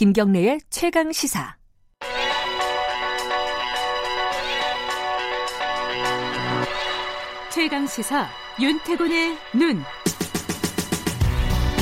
김경래의 최강 시사. 최강 시사 윤태곤의 눈.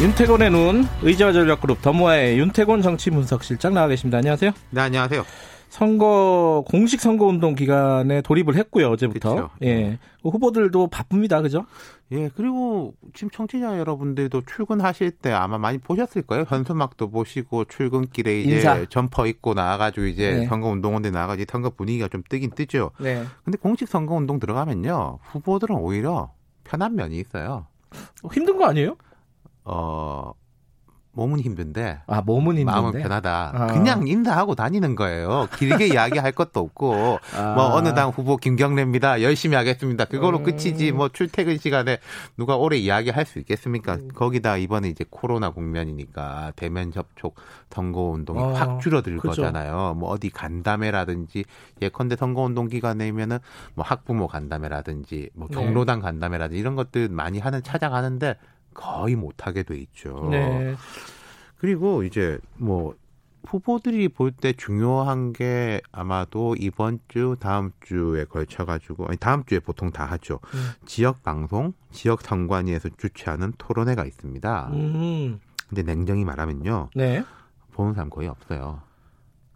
윤태곤의 눈 의자와 전략그룹 더모아의 윤태곤 정치분석실장 나와 계십니다. 안녕하세요. 네, 안녕하세요. 선거 공식 선거 운동 기간에 돌입을 했고요 어제부터. 그쵸. 예 후보들도 바쁩니다, 그죠? 예, 그리고 지금 청취자 여러분들도 출근하실 때 아마 많이 보셨을 거예요. 현수막도 보시고 출근길에 이제 인사. 점퍼 입고 나와가지고 이제 네. 선거 운동원들 나와가지고 선거 분위기가 좀 뜨긴 뜨죠. 네. 근데 공식 선거 운동 들어가면요, 후보들은 오히려 편한 면이 있어요. 힘든 거 아니에요? 어, 몸은 힘든데. 아 몸은 힘든데. 마음은 편하다. 아. 그냥 인사하고 다니는 거예요. 길게 이야기할 것도 없고, 아. 뭐 어느 당 후보 김경래입니다. 열심히 하겠습니다. 그걸로 음. 끝이지. 뭐 출퇴근 시간에 누가 오래 이야기할 수 있겠습니까? 음. 거기다 이번에 이제 코로나 국면이니까 대면 접촉 선거 운동이 아, 확 줄어들 그죠. 거잖아요. 뭐 어디 간담회라든지 예컨대 선거 운동 기간에면은 뭐 학부모 간담회라든지 뭐 네. 경로당 간담회라든지 이런 것들 많이 하는 찾아가는데 거의 못 하게 돼 있죠. 네. 그리고 이제 뭐 후보들이 볼 때 중요한 게 아마도 이번 주 다음 주에 걸쳐 가지고 아니 다음 주에 보통 다 하죠. 음. 지역 방송, 지역 선관위에서 주최하는 토론회가 있습니다. 음. 근데 냉정히 말하면요. 네. 보는 사람 거의 없어요.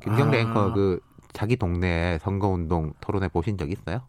김경래 아. 앵커 그 자기 동네 선거운동 토론회 보신 적 있어요?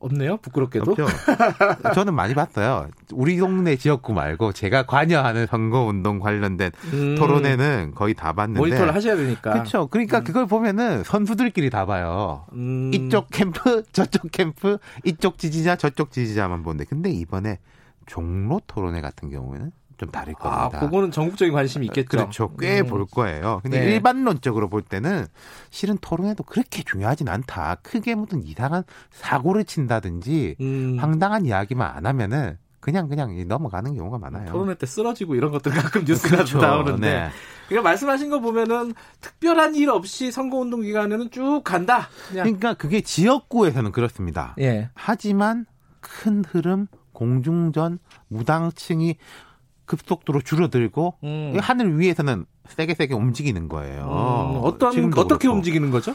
없네요. 부끄럽게도. 저는 많이 봤어요. 우리 동네 지역구 말고 제가 관여하는 선거 운동 관련된 음. 토론회는 거의 다 봤는데. 모니터를 하셔야 되니까. 그렇죠. 그러니까 음. 그걸 보면은 선수들끼리 다 봐요. 음. 이쪽 캠프, 저쪽 캠프, 이쪽 지지자, 저쪽 지지자만 보는데. 근데 이번에 종로 토론회 같은 경우에는 좀 다를 아, 겁니다. 그거는 전국적인 관심이 있겠죠. 그렇죠. 꽤 음. 볼 거예요. 근데 네. 일반론적으로 볼 때는 실은 토론회도 그렇게 중요하진 않다. 크게 무슨 이상한 사고를 친다든지 음. 황당한 이야기만 안 하면은 그냥 그냥 넘어가는 경우가 많아요. 토론회 때 쓰러지고 이런 것들 가끔 뉴스가 그렇죠. 나오는데. 네. 그러니까 말씀하신 거 보면은 특별한 일 없이 선거운동 기간에는 쭉 간다. 그냥. 그러니까 그게 지역구에서는 그렇습니다. 예. 하지만 큰 흐름 공중전 무당층이 급속도로 줄어들고 음. 이 하늘 위에서는 세게 세게 움직이는 거예요. 음, 어떤 어떻게 그렇고. 움직이는 거죠?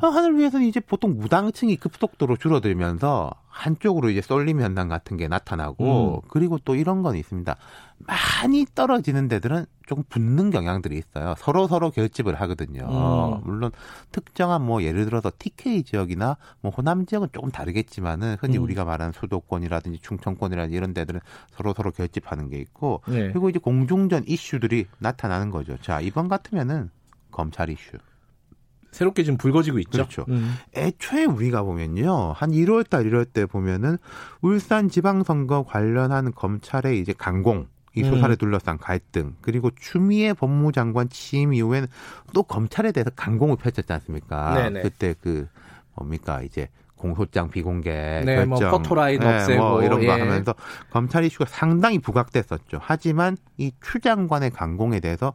어, 하늘 위에서는 이제 보통 무당층이 급속도로 줄어들면서 한쪽으로 이제 쏠림 현상 같은 게 나타나고 음. 그리고 또 이런 건 있습니다. 많이 떨어지는 데들은 조금 붙는 경향들이 있어요. 서로 서로 결집을 하거든요. 음. 물론 특정한 뭐 예를 들어서 TK 지역이나 뭐 호남 지역은 조금 다르겠지만은 흔히 음. 우리가 말하는 수도권이라든지 충청권이라든지 이런 데들은 서로 서로 결집하는 게 있고 네. 그리고 이제 공중전 이슈들이 나타나는 거죠. 자 이번 같으면은 검찰 이슈. 새롭게 지금 불거지고 있죠. 그렇죠. 음. 애초에 우리가 보면요. 한 1월 달 이럴 때 보면은 울산 지방선거 관련한 검찰의 이제 강공 이 음. 수사를 둘러싼 갈등 그리고 추미애 법무장관 취임 이후에는 또 검찰에 대해서 강공을 펼쳤지 않습니까? 네네. 그때 그 뭡니까 이제 공소장 비공개 네, 뭐 결정 포토라인 네, 없애고, 뭐 이런 거 예. 하면서 검찰 이슈가 상당히 부각됐었죠. 하지만 이 추 장관의 강공에 대해서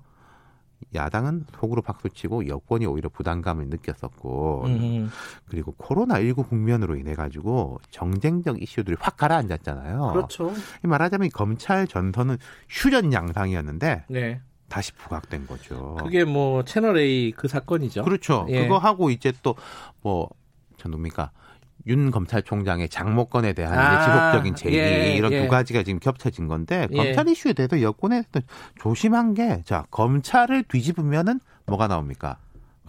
야당은 속으로 박수치고 여권이 오히려 부담감을 느꼈었고 음. 그리고 코로나 19 국면으로 인해 가지고 정쟁적 이슈들이 확 가라앉았잖아요. 그렇죠. 이 말하자면 이 검찰 전선은 휴전 양상이었는데 네. 다시 부각된 거죠. 그게 뭐 채널 A 그 사건이죠. 그렇죠. 예. 그거 하고 이제 또뭐저 뭡니까 윤 검찰총장의 장모권에 대한 아, 지속적인 제기 예, 이런 예. 두 가지가 지금 겹쳐진 건데 예. 검찰 이슈에 대해서 여권에서 조심한 게 자 검찰을 뒤집으면은 뭐가 나옵니까?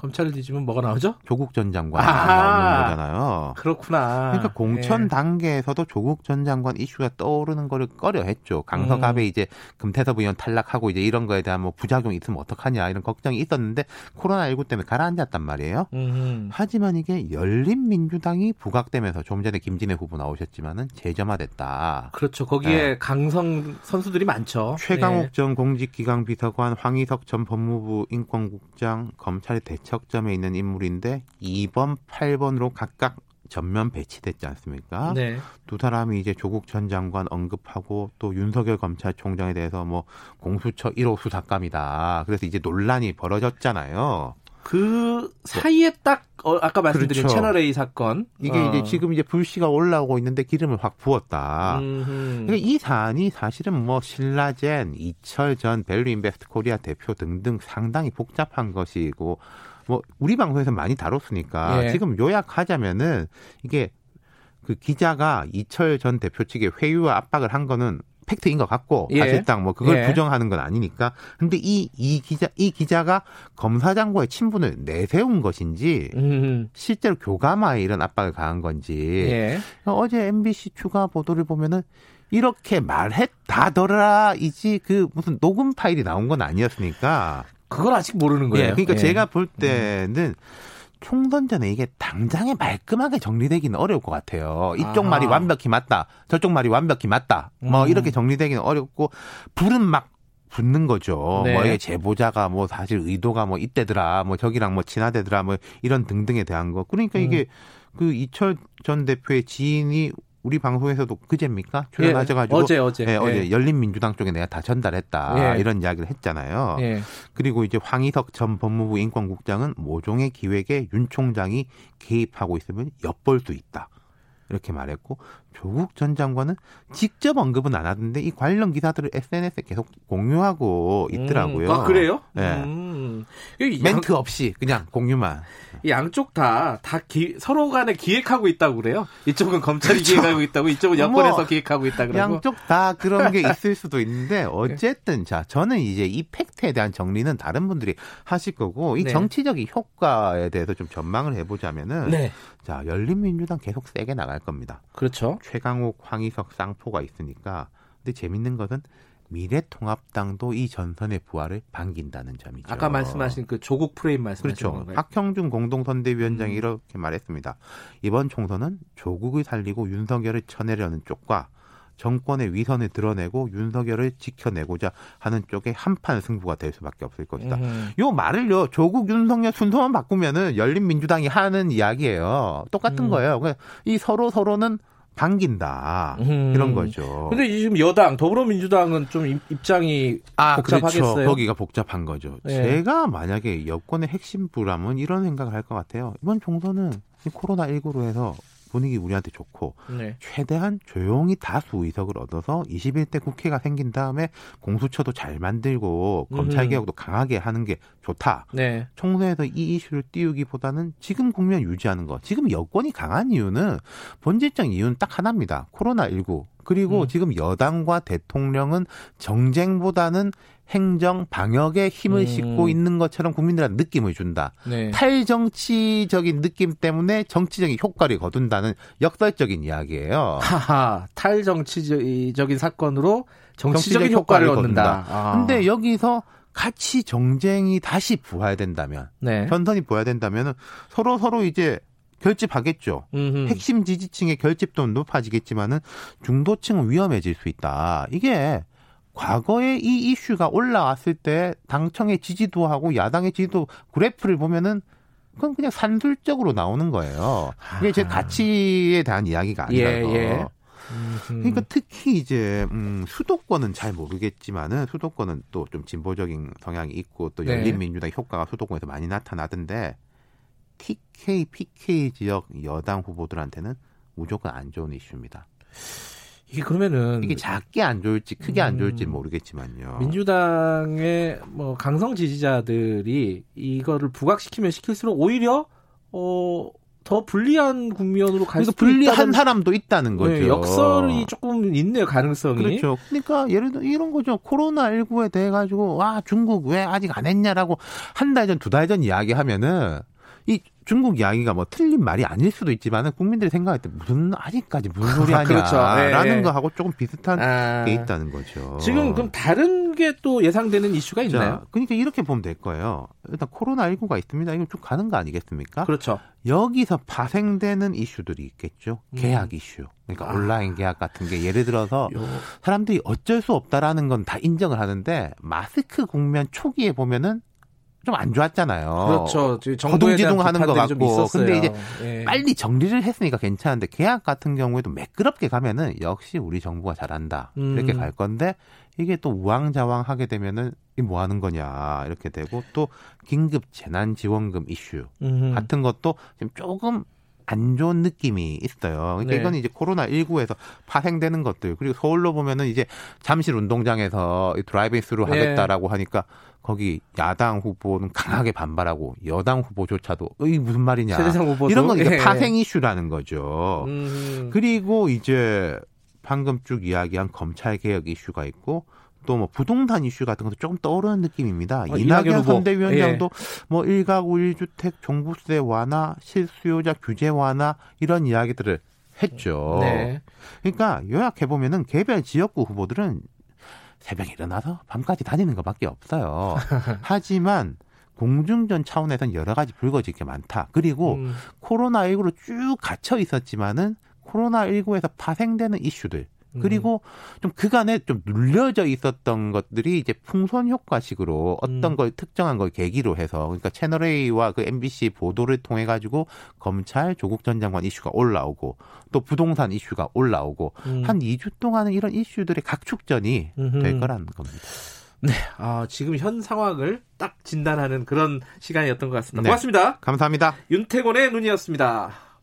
검찰을 뒤지면 뭐가 나오죠? 조국 전 아하. 나오는 거잖아요. 그렇구나. 그러니까 공천 예. 단계에서도 조국 전 장관 이슈가 떠오르는 거를 꺼려했죠. 강서갑에 음. 이제 금태섭 의원 탈락하고 이제 이런 거에 대한 뭐 부작용이 있으면 어떡하냐 이런 걱정이 있었는데 코로나19 때문에 가라앉았단 말이에요. 음. 하지만 이게 열린 민주당이 부각되면서 좀 전에 김진애 후보 나오셨지만은 재점화됐다. 그렇죠. 거기에 네. 강성 선수들이 많죠. 최강욱 예. 전 공직기강 비서관, 황희석 전 법무부 인권국장, 검찰의 대척점에 있는 인물인데 2번, 8번으로 각각 전면 배치됐지 않습니까? 네. 두 사람이 이제 조국 전 장관 언급하고 또 윤석열 검찰총장에 대해서 뭐 공수처 1호 수사감이다. 그래서 이제 논란이 벌어졌잖아요. 그 사이에 딱 어, 아까 말씀드린 그렇죠. 채널 A 사건 이게 어. 이제 지금 이제 불씨가 올라오고 있는데 기름을 확 부었다. 음흠. 그러니까 이 사안이 사실은 뭐 신라젠, 이철 전 밸류인베스트 코리아 대표 등등 상당히 복잡한 것이고 뭐 우리 방송에서 많이 다뤘으니까 예. 지금 요약하자면은 이게 그 기자가 이철 전 대표 측에 회유와 압박을 한 거는 팩트인 것 같고 예. 사실상 뭐 그걸 예. 부정하는 건 아니니까 근데 이이 기자 이 기자가 검사장과의 친분을 내세운 것인지 음. 실제로 교감하에 이런 압박을 가한 건지 예. 어제 MBC 추가 보도를 보면은 이렇게 말했다더라이지 그 무슨 녹음 파일이 나온 건 아니었으니까. 그걸 아직 모르는 거예요. 예, 그러니까 예. 제가 볼 때는 총선 전에 이게 당장에 말끔하게 정리되기는 어려울 것 같아요. 이쪽 아하. 말이 완벽히 맞다, 저쪽 말이 완벽히 맞다. 뭐 음. 이렇게 정리되기는 어렵고 불은 막 붙는 거죠. 네. 뭐 이게 제보자가 뭐 사실 의도가 뭐 이때더라, 뭐 저기랑 뭐 친하대더라, 뭐 이런 등등에 대한 거. 그러니까 음. 이게 그 이철 전 대표의 지인이 우리 방송에서도 그제입니까 출연하셔가지고 예, 어제 어제 예, 어제 열린민주당 쪽에 내가 다 전달했다 예. 이런 이야기를 했잖아요. 예. 그리고 이제 황희석 전 법무부 인권국장은 모종의 기획에 윤 총장이 개입하고 있으면 엿볼 수 있다. 이렇게 말했고 조국 전 장관은 직접 언급은 안 하던데 이 관련 기사들을 SNS에 계속 공유하고 있더라고요. 음, 아 그래요? 네. 음. 멘트 없이 그냥 공유만. 이 양쪽 다, 다 기- 서로 간에 기획하고 있다고 그래요. 이쪽은 검찰이 기획하고 있다고, 이쪽은 여권에서 뭐, 기획하고 있다 그러고. 양쪽 다 그런 게 있을 수도 있는데 어쨌든 자 저는 이제 이 팩트에 대한 정리는 다른 분들이 하실 거고 이 네. 정치적인 효과에 대해서 좀 전망을 해보자면은 네. 자 열린민주당 계속 세게 나갈 겁니다. 그렇죠. 최강욱, 황희석, 쌍포가 있으니까 근데 재밌는 것은 미래통합당도 이 전선의 부활을 반긴다는 점이죠. 아까 말씀하신 그 조국 프레임 말씀하신 그렇죠. 건가요? 박형준 공동선대위원장이 음. 이렇게 말했습니다. 이번 총선은 조국을 살리고 윤석열을 쳐내려는 쪽과 정권의 위선을 드러내고 윤석열을 지켜내고자 하는 쪽에 한판 승부가 될 수밖에 없을 것이다. 음. 요 말을요 조국 윤석열 순서만 바꾸면은 열린민주당이 하는 이야기예요. 똑같은 음. 거예요. 그러니까 이 서로 서로는 반긴다 음. 이런 거죠. 근데 지금 여당, 더불어민주당은 좀 입- 입장이 아, 복잡하겠어요? 그렇죠. 거기가 복잡한 거죠. 네. 제가 만약에 여권의 핵심부라면 이런 생각을 할 것 같아요. 이번 총선은 코로나 19로 해서 분위기 우리한테 좋고 네. 최대한 조용히 다수 의석을 얻어서 21대 국회가 생긴 다음에 공수처도 잘 만들고 검찰 음흠. 개혁도 강하게 하는 게 좋다. 네. 총선에서 이 이슈를 띄우기보다는 지금 국면 유지하는 거. 지금 여권이 강한 이유는 본질적 이유는 딱 하나입니다. 코로나 19. 그리고 음. 지금 여당과 대통령은 정쟁보다는 행정 방역에 힘을 음. 싣고 있는 것처럼 국민들한테 느낌을 준다. 네. 탈정치적인 느낌 때문에 정치적인 효과를 거둔다는 역설적인 이야기예요. 하하, 탈정치적인 사건으로 정치적인 정치적 효과를 효과를 얻는다. 아. 근데 여기서 가치 정쟁이 다시 부활된다면 네. 전선이 부활된다면 서로 서로 이제 결집하겠죠. 음흠. 핵심 지지층의 결집도 높아지겠지만은 중도층은 위험해질 수 있다. 이게 과거에 이 이슈가 올라왔을 때 당청의 지지도하고 야당의 지지도 그래프를 보면은 그건 그냥 산술적으로 나오는 거예요. 이게 제 아하. 가치에 대한 이야기가 예, 아니라서. 예. 그러니까 특히 이제 음, 수도권은 잘 모르겠지만은 수도권은 또 좀 진보적인 성향이 있고 또 네. 열린민주당 효과가 수도권에서 많이 나타나던데 TK, PK 지역 여당 후보들한테는 무조건 안 좋은 이슈입니다. 이게 그러면은 이게 작게 안 좋을지 크게 안 좋을지 음. 모르겠지만요. 민주당의 뭐 강성 지지자들이 이거를 부각시키면 시킬수록 오히려 어, 더 불리한 국면으로 갈 그러니까 수도 불리한 있다는 사람도 있다는 거죠. 네, 역설이 조금 있네요 가능성이. 그렇죠. 그러니까 예를 들어 이런 거죠. 코로나 19에 대해 가지고 와 중국 왜 아직 안 했냐라고 한 달 전, 두 달 전 이야기하면은 이 중국 이야기가 뭐 틀린 말이 아닐 수도 있지만은 국민들이 생각할 때 무슨 아직까지 무슨 소리 하냐라는 그렇죠. 네, 네. 거하고 조금 비슷한 아, 게 있다는 거죠. 지금 그럼 다른 게 또 예상되는 이슈가 있나요? 자, 그러니까 이렇게 보면 될 거예요. 일단 코로나 19가 있습니다. 이거 쭉 가는 거 아니겠습니까? 그렇죠. 여기서 파생되는 이슈들이 있겠죠. 음. 계약 이슈. 그러니까 아. 온라인 계약 같은 게 예를 들어서 요, 사람들이 어쩔 수 없다라는 건 다 인정을 하는데 마스크 국면 초기에 보면은 좀 안 좋았잖아요. 그렇죠. 거둥지둥 하는 것 같고. 근데 이제 예. 빨리 정리를 했으니까 괜찮은데 계약 같은 경우에도 매끄럽게 가면은 역시 우리 정부가 잘한다 음. 이렇게 갈 건데 이게 또 우왕좌왕 하게 되면은 이뭐 하는 거냐 이렇게 되고 또 긴급 재난 지원금 이슈 음. 같은 것도 지금 조금 안 좋은 느낌이 있어요. 그러니까 네. 이거는 이제 코로나 19에서 파생되는 것들 그리고 서울로 보면은 이제 잠실 운동장에서 이 driving through 네. 하겠다라고 하니까 거기 야당 후보는 강하게 반발하고 여당 후보조차도 이 무슨 말이냐 이런 건 이제 예. 파생 이슈라는 거죠. 음. 그리고 이제 방금 쭉 이야기한 검찰 개혁 이슈가 있고 또 뭐 부동산 이슈 같은 것도 조금 떠오르는 느낌입니다. 어, 이낙연 이낙연 후보. 선대위원장도 뭐 1가구 1주택 종부세 완화, 실수요자 규제 완화 이런 이야기들을 했죠. 네. 그러니까 요약해 보면은 개별 지역구 후보들은 새벽에 일어나서 밤까지 다니는 것밖에 없어요. 하지만 공중전 차원에서는 여러 가지 불거질 게 많다. 그리고 음. 코로나19로 쭉 갇혀 있었지만은 코로나19에서 파생되는 이슈들 음. 그리고 좀 그간에 좀 눌려져 있었던 것들이 이제 풍선 효과식으로 어떤 음. 걸 특정한 걸 계기로 해서 그러니까 채널 A와 그 MBC 보도를 통해 가지고 검찰 조국 전 장관 이슈가 올라오고 또 부동산 이슈가 올라오고 음. 한 2주 동안은 이런 이슈들의 각축전이 음흠. 될 거라는 겁니다. 아, 지금 현 상황을 딱 진단하는 그런 시간이었던 것 같습니다. 네. 고맙습니다. 감사합니다. 윤태곤의 눈이었습니다.